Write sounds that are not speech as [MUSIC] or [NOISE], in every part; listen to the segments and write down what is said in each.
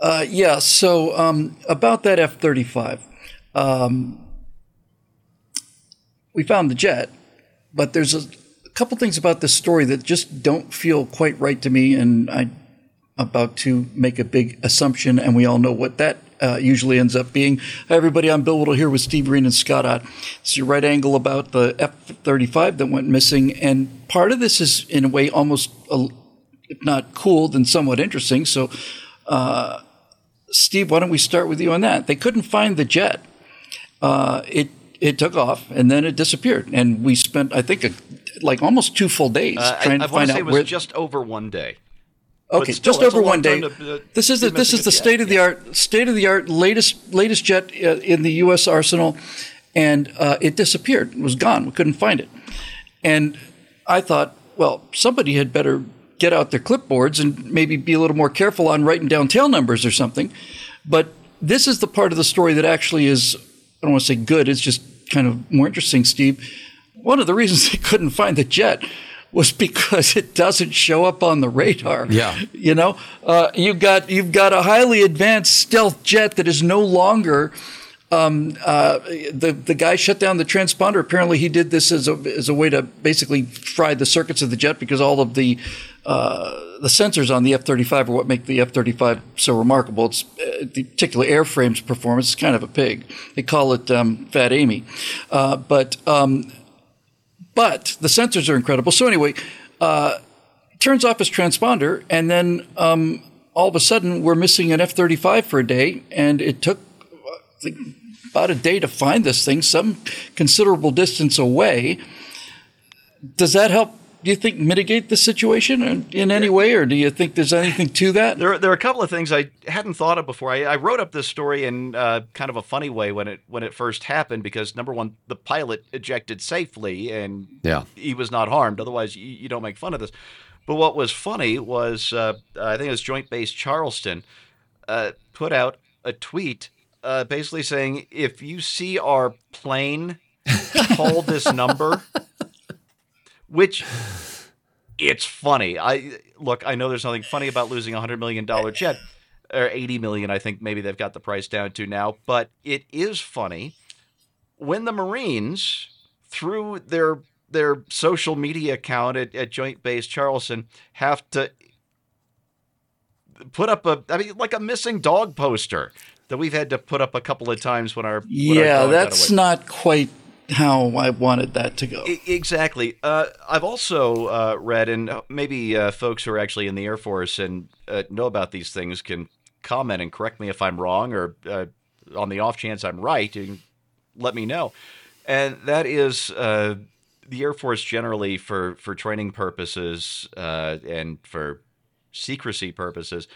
Uh, yeah. So um, about that F thirty five, um, we found the jet, but there's a, a couple things about this story that just don't feel quite right to me, and I'm about to make a big assumption, and we all know what that uh, usually ends up being. Hi, everybody. I'm Bill Whittle here with Steve Green and Scott Ott. It's your right angle about the F 35 that went missing. And part of this is, in a way, almost, a, if not cool, then somewhat interesting. So, uh, Steve, why don't we start with you on that? They couldn't find the jet. Uh, it it took off and then it disappeared, and we spent, I think, a, like almost two full days Uh, trying I, I to find say out it was where. just over one day. Okay, still, just over one day. to, uh, this is the this is the jet. state of the art state of the art latest latest jet uh, in the U.S. arsenal, and uh, it disappeared. It was gone. We couldn't find it, and I thought, well, somebody had better get out their clipboards and maybe be a little more careful on writing down tail numbers or something. But this is the part of the story that actually is I don't want to say good. It's just kind of more interesting, Steve. One of the reasons [LAUGHS] they couldn't find the jet was because it doesn't show up on the radar. Yeah. You know, uh, you've got you've got a highly advanced stealth jet that is no longer. Um, uh, the the guy shut down the transponder. Apparently, he did this as a as a way to basically fry the circuits of the jet because all of the uh, the sensors on the F thirty five are what make the F thirty five so remarkable. It's uh, the particular airframe's performance is kind of a pig. They call it um, Fat Amy, uh, but. Um, but the sensors are incredible. So anyway, uh, turns off his transponder, and then um, all of a sudden we're missing an F thirty five for a day, and it took think, about a day to find this thing, some considerable distance away. Does that help? Do you think mitigate the situation in, in any way, or do you think there's anything to that? There, there are a couple of things I hadn't thought of before. I, I wrote up this story in uh, kind of a funny way when it when it first happened because number one, the pilot ejected safely and Yeah. he was not harmed. Otherwise, you, you don't make fun of this. But what was funny was uh, I think it was Joint Base Charleston uh, put out a tweet uh, basically saying if you see our plane, call this [LAUGHS] number. Which it's funny. I look. I know there's nothing funny about losing a hundred million dollar jet, or eighty million. I think maybe they've got the price down to now. But it is funny when the Marines, through their their social media account at, at Joint Base Charleston, have to put up a. I mean, like a missing dog poster that we've had to put up a couple of times when our when yeah, got that's not quite how I wanted that to go. I- Exactly. Uh, I've also uh, read, and maybe uh, folks who are actually in the Air Force and uh, know about these things can comment and correct me if I'm wrong, or uh, on the off chance I'm right, can let me know. And that is uh, the Air Force generally, for for training purposes uh, and for secrecy purposes,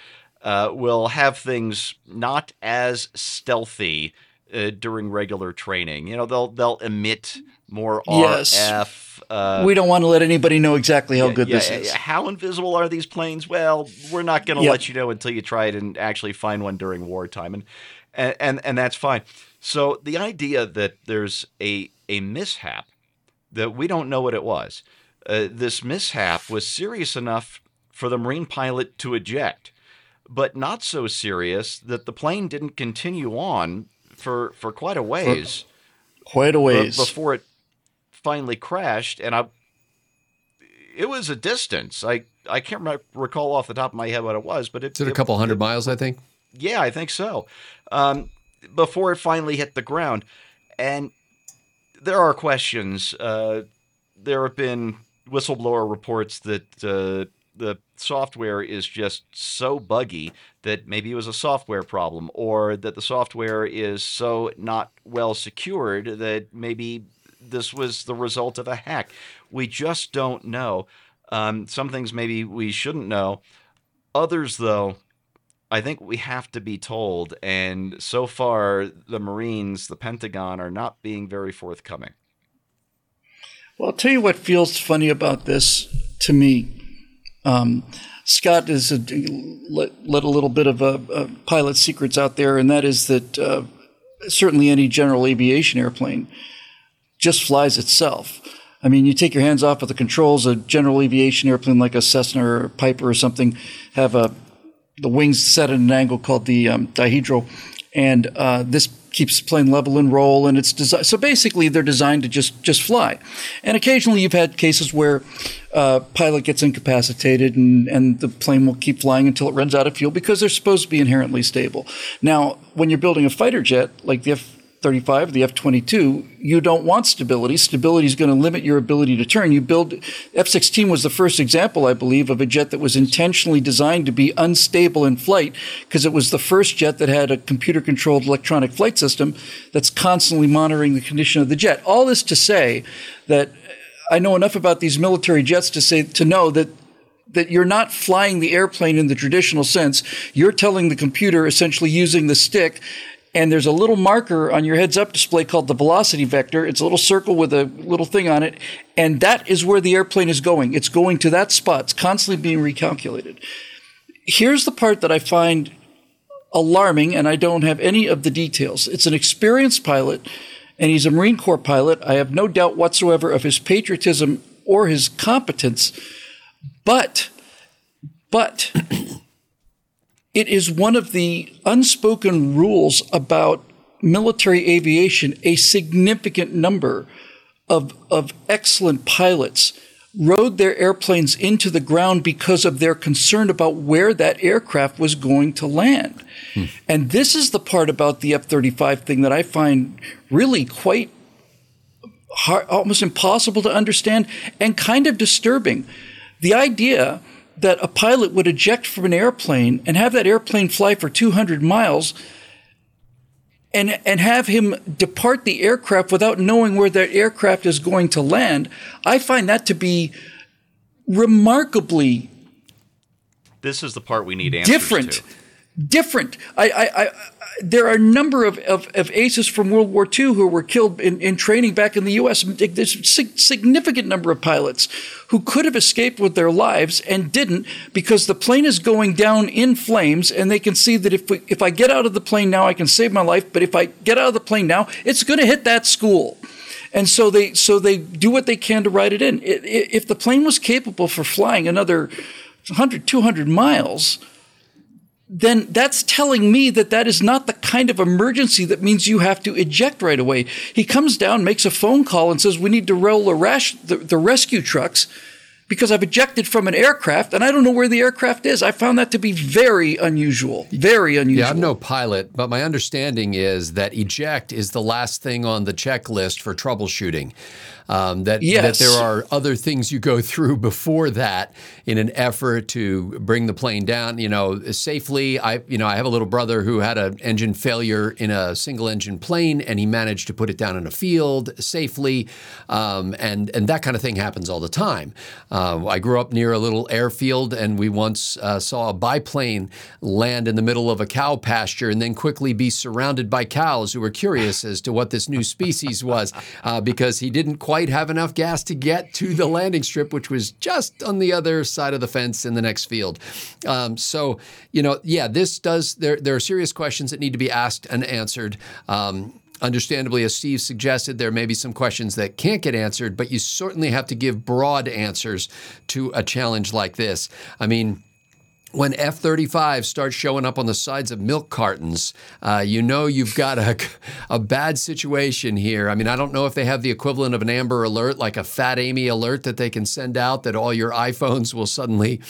uh, will have things not as stealthy uh, during regular training. You know, they'll they'll emit more Yes. RF. Uh, we don't want to let anybody know exactly how good yeah, this yeah, is. How invisible are these planes? Well, we're not going to Yeah. let you know until you try it and actually find one during wartime, and and and, and that's fine. So the idea that there's a a mishap that we don't know what it was, uh, this mishap was serious enough for the Marine pilot to eject, but not so serious that the plane didn't continue on for for quite a ways Quite a ways. before it finally crashed, and I. It was a distance. I I can't re- recall off the top of my head what it was, but it, Is it a couple hundred miles, I think? Yeah, I think so. Um, before it finally hit the ground, and there are questions. Uh, there have been whistleblower reports that uh, the software is just so buggy that maybe it was a software problem, or that the software is so not well secured that maybe this was the result of a hack. We just don't know. Um, some things maybe we shouldn't know. Others, though, I think we have to be told. And so far, the Marines, the Pentagon, are not being very forthcoming. Well, I'll tell you what feels funny about this to me. Um, Scott a, let, let a little bit of a, a pilot secrets out there, and that is that uh, certainly any general aviation airplane just flies itself. I mean, you take your hands off of the controls. A general aviation airplane like a Cessna or a Piper or something have a the wings set at an angle called the um, dihedral, and uh, this keeps plane level and roll. And it's designed so basically they're designed to just just fly. And occasionally you've had cases where uh, pilot gets incapacitated and and the plane will keep flying until it runs out of fuel because they're supposed to be inherently stable. Now, when you're building a fighter jet like the F 35 the F-22, you don't want stability. Stability is going to limit your ability to turn. You build F-16 was the first example, I believe, of a jet that was intentionally designed to be unstable in flight because it was the first jet that had a computer-controlled electronic flight system that's constantly monitoring the condition of the jet. All this to say that I know enough about these military jets to say to know that that you're not flying the airplane in the traditional sense. You're telling the computer essentially using the stick and there's a little marker on your heads up display called the velocity vector. It's a little circle with a little thing on it, and that is where the airplane is going. It's going to that spot. It's constantly being recalculated. Here's the part that I find alarming, and I don't have any of the details. It's an experienced pilot, and he's a Marine Corps pilot. I have no doubt whatsoever of his patriotism or his competence, but, but, it is one of the unspoken rules about military aviation. A significant number of, of excellent pilots rode their airplanes into the ground because of their concern about where that aircraft was going to land. Hmm. And this is the part about the F 35 thing that I find really quite hard, almost impossible to understand and kind of disturbing. The idea that a pilot would eject from an airplane and have that airplane fly for 200 miles and, and have him depart the aircraft without knowing where that aircraft is going to land, I find that to be remarkably. This is the part we need answers different. To. Different. I, I, I, there are a number of, of, of, aces from World War II who were killed in, in training back in the U.S. There's a significant number of pilots who could have escaped with their lives and didn't because the plane is going down in flames and they can see that if, we, if I get out of the plane now, I can save my life. But if I get out of the plane now, it's going to hit that school. And so they, so they do what they can to ride it in. If the plane was capable for flying another 100, 200 miles, then that's telling me that that is not the kind of emergency that means you have to eject right away. He comes down, makes a phone call, and says, We need to roll the, rash- the, the rescue trucks because I've ejected from an aircraft and I don't know where the aircraft is. I found that to be very unusual. Very unusual. Yeah, I'm no pilot, but my understanding is that eject is the last thing on the checklist for troubleshooting. Um, that yes. that there are other things you go through before that in an effort to bring the plane down, you know, safely. I you know I have a little brother who had an engine failure in a single engine plane, and he managed to put it down in a field safely, um, and and that kind of thing happens all the time. Uh, I grew up near a little airfield, and we once uh, saw a biplane land in the middle of a cow pasture, and then quickly be surrounded by cows who were curious as to what this new species was, uh, because he didn't quite quite have enough gas to get to the landing strip, which was just on the other side of the fence in the next field. Um, so, you know, yeah, this does, there, there are serious questions that need to be asked and answered. Um, understandably, as Steve suggested, there may be some questions that can't get answered, but you certainly have to give broad answers to a challenge like this. I mean, when F 35 starts showing up on the sides of milk cartons, uh, you know you've got a, a bad situation here. I mean, I don't know if they have the equivalent of an Amber Alert, like a Fat Amy alert that they can send out that all your iPhones will suddenly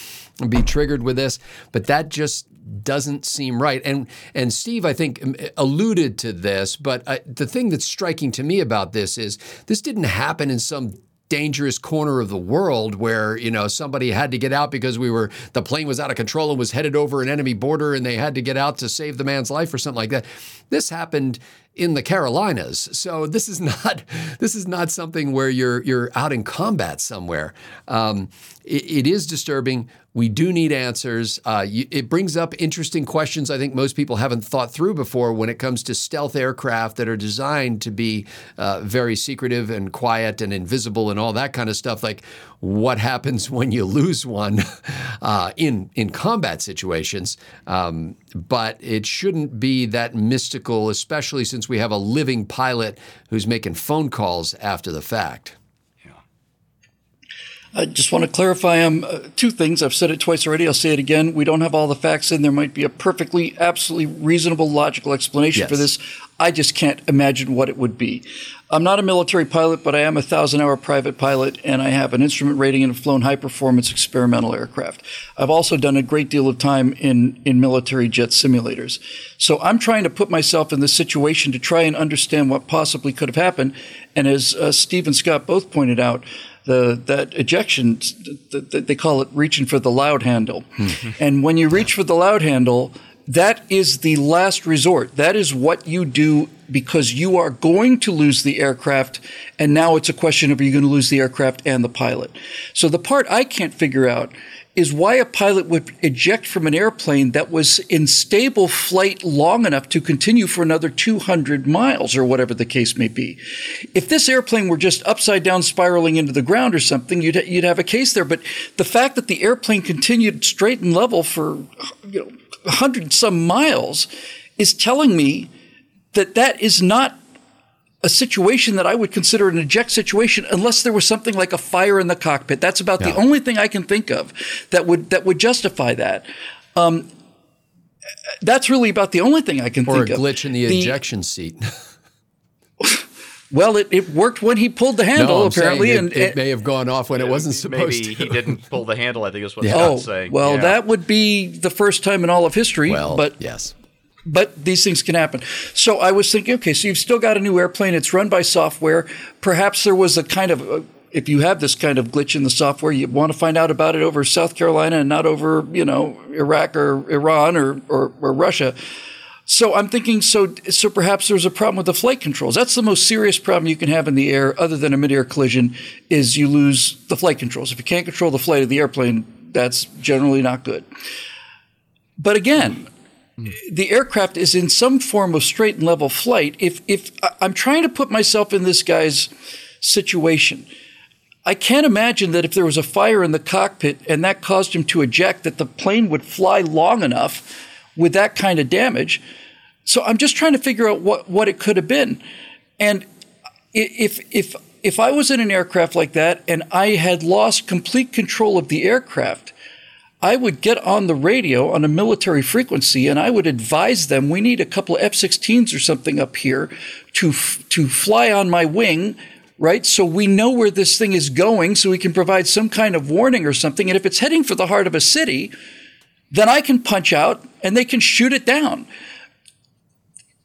be triggered with this, but that just doesn't seem right. And and Steve, I think, alluded to this, but uh, the thing that's striking to me about this is this didn't happen in some dangerous corner of the world where you know somebody had to get out because we were the plane was out of control and was headed over an enemy border and they had to get out to save the man's life or something like that. This happened in the Carolinas. So this is [LAUGHS] not this is not something where you're you're out in combat somewhere. Um, it, it is disturbing. We do need answers. Uh, you, it brings up interesting questions I think most people haven't thought through before when it comes to stealth aircraft that are designed to be uh, very secretive and quiet and invisible and all that kind of stuff. Like, what happens [LAUGHS] when you lose one [LAUGHS] uh, in in combat situations? Um, but it shouldn't be that mystical, especially since we have a living pilot who's making phone calls after the fact. I just want to clarify um, uh, two things. I've said it twice already. I'll say it again. We don't have all the facts in. There might be a perfectly, absolutely reasonable, logical explanation yes. for this. I just can't imagine what it would be. I'm not a military pilot, but I am a thousand hour private pilot, and I have an instrument rating and have flown high performance experimental aircraft. I've also done a great deal of time in, in military jet simulators. So I'm trying to put myself in this situation to try and understand what possibly could have happened. And as uh, Steve and Scott both pointed out, the that ejection, the, they call it reaching for the loud handle. Mm-hmm. and when you reach for the loud handle, that is the last resort. That is what you do because you are going to lose the aircraft. And now it's a question of are you going to lose the aircraft and the pilot? So the part I can't figure out is why a pilot would eject from an airplane that was in stable flight long enough to continue for another 200 miles or whatever the case may be. If this airplane were just upside down spiraling into the ground or something, you'd, you'd have a case there. But the fact that the airplane continued straight and level for, you know, 100 some miles is telling me that that is not a situation that I would consider an eject situation unless there was something like a fire in the cockpit. That's about yeah. the only thing I can think of that would that would justify that. Um, that's really about the only thing I can or think of. Or a glitch in the, the ejection seat. [LAUGHS] Well, it, it worked when he pulled the handle, no, apparently, it, and it, may have gone off when it wasn't supposed maybe to. he didn't pull the handle. I think is what [LAUGHS] yeah. Scott's oh, saying. Well, yeah. that would be the first time in all of history. Well, but yes, but these things can happen. So I was thinking, okay, so you've still got a new airplane. It's run by software. Perhaps there was a kind of, uh, if you have this kind of glitch in the software, you want to find out about it over South Carolina and not over, you know, Iraq or Iran or, or, or Russia. So I'm thinking, so so perhaps there's a problem with the flight controls. That's the most serious problem you can have in the air, other than a midair collision, is you lose the flight controls. If you can't control the flight of the airplane, that's generally not good. But again, Hmm. the aircraft is in some form of straight and level flight. If if I'm trying to put myself in this guy's situation, I can't imagine that if there was a fire in the cockpit and that caused him to eject, that the plane would fly long enough with that kind of damage. So I'm just trying to figure out what, what it could have been. And if if if I was in an aircraft like that and I had lost complete control of the aircraft, I would get on the radio on a military frequency and I would advise them we need a couple of F 16s or something up here to, f- to fly on my wing, right? So we know where this thing is going so we can provide some kind of warning or something. And if it's heading for the heart of a city, then I can punch out and they can shoot it down.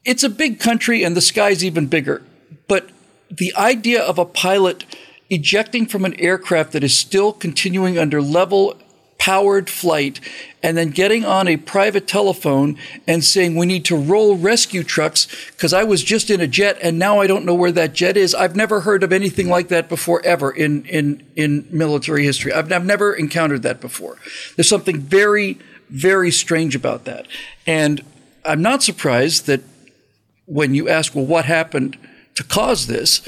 It's a big country and the sky's even bigger. But the idea of a pilot ejecting from an aircraft that is still continuing under level powered flight and then getting on a private telephone and saying we need to roll rescue trucks because I was just in a jet and now I don't know where that jet is. I've never heard of anything like that before ever in in in military history. I've, I've never encountered that before. There's something very very strange about that. And I'm not surprised that when you ask, well, what happened to cause this?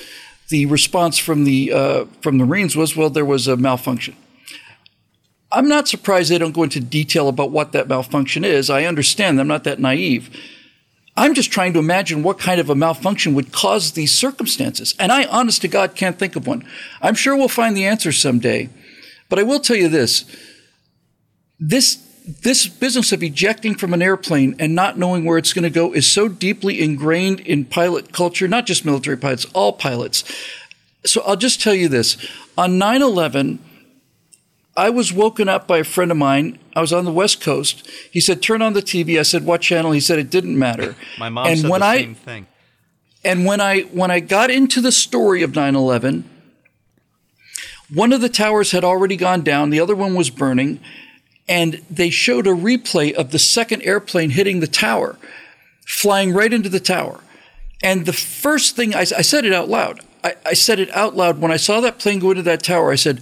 The response from the uh, from the Marines was, well, there was a malfunction. I'm not surprised they don't go into detail about what that malfunction is. I understand. I'm not that naive. I'm just trying to imagine what kind of a malfunction would cause these circumstances. And I, honest to God, can't think of one. I'm sure we'll find the answer someday. But I will tell you this this, this business of ejecting from an airplane and not knowing where it's going to go is so deeply ingrained in pilot culture, not just military pilots, all pilots. So I'll just tell you this on 9 11, I was woken up by a friend of mine. I was on the West Coast. He said, "Turn on the TV." I said, "What channel?" He said, "It didn't matter." [LAUGHS] My mom and said when the I, same thing. And when I when I got into the story of 9/11, one of the towers had already gone down. The other one was burning, and they showed a replay of the second airplane hitting the tower, flying right into the tower. And the first thing I, I said it out loud. I, I said it out loud when I saw that plane go into that tower. I said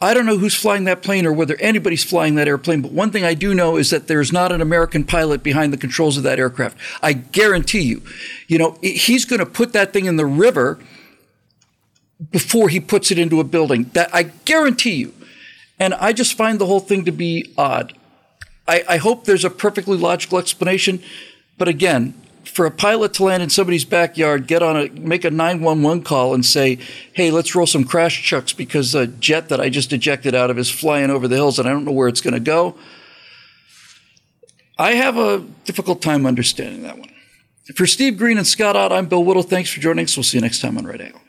I don't know who's flying that plane or whether anybody's flying that airplane, but one thing I do know is that there's not an American pilot behind the controls of that aircraft. I guarantee you. You know, he's going to put that thing in the river before he puts it into a building. That I guarantee you. And I just find the whole thing to be odd. I, I hope there's a perfectly logical explanation, but again, for a pilot to land in somebody's backyard, get on a make a 911 call and say, "Hey, let's roll some crash chucks because a jet that I just ejected out of is flying over the hills and I don't know where it's going to go." I have a difficult time understanding that one. For Steve Green and Scott Ott, I'm Bill Whittle. Thanks for joining us. We'll see you next time on Right Angle.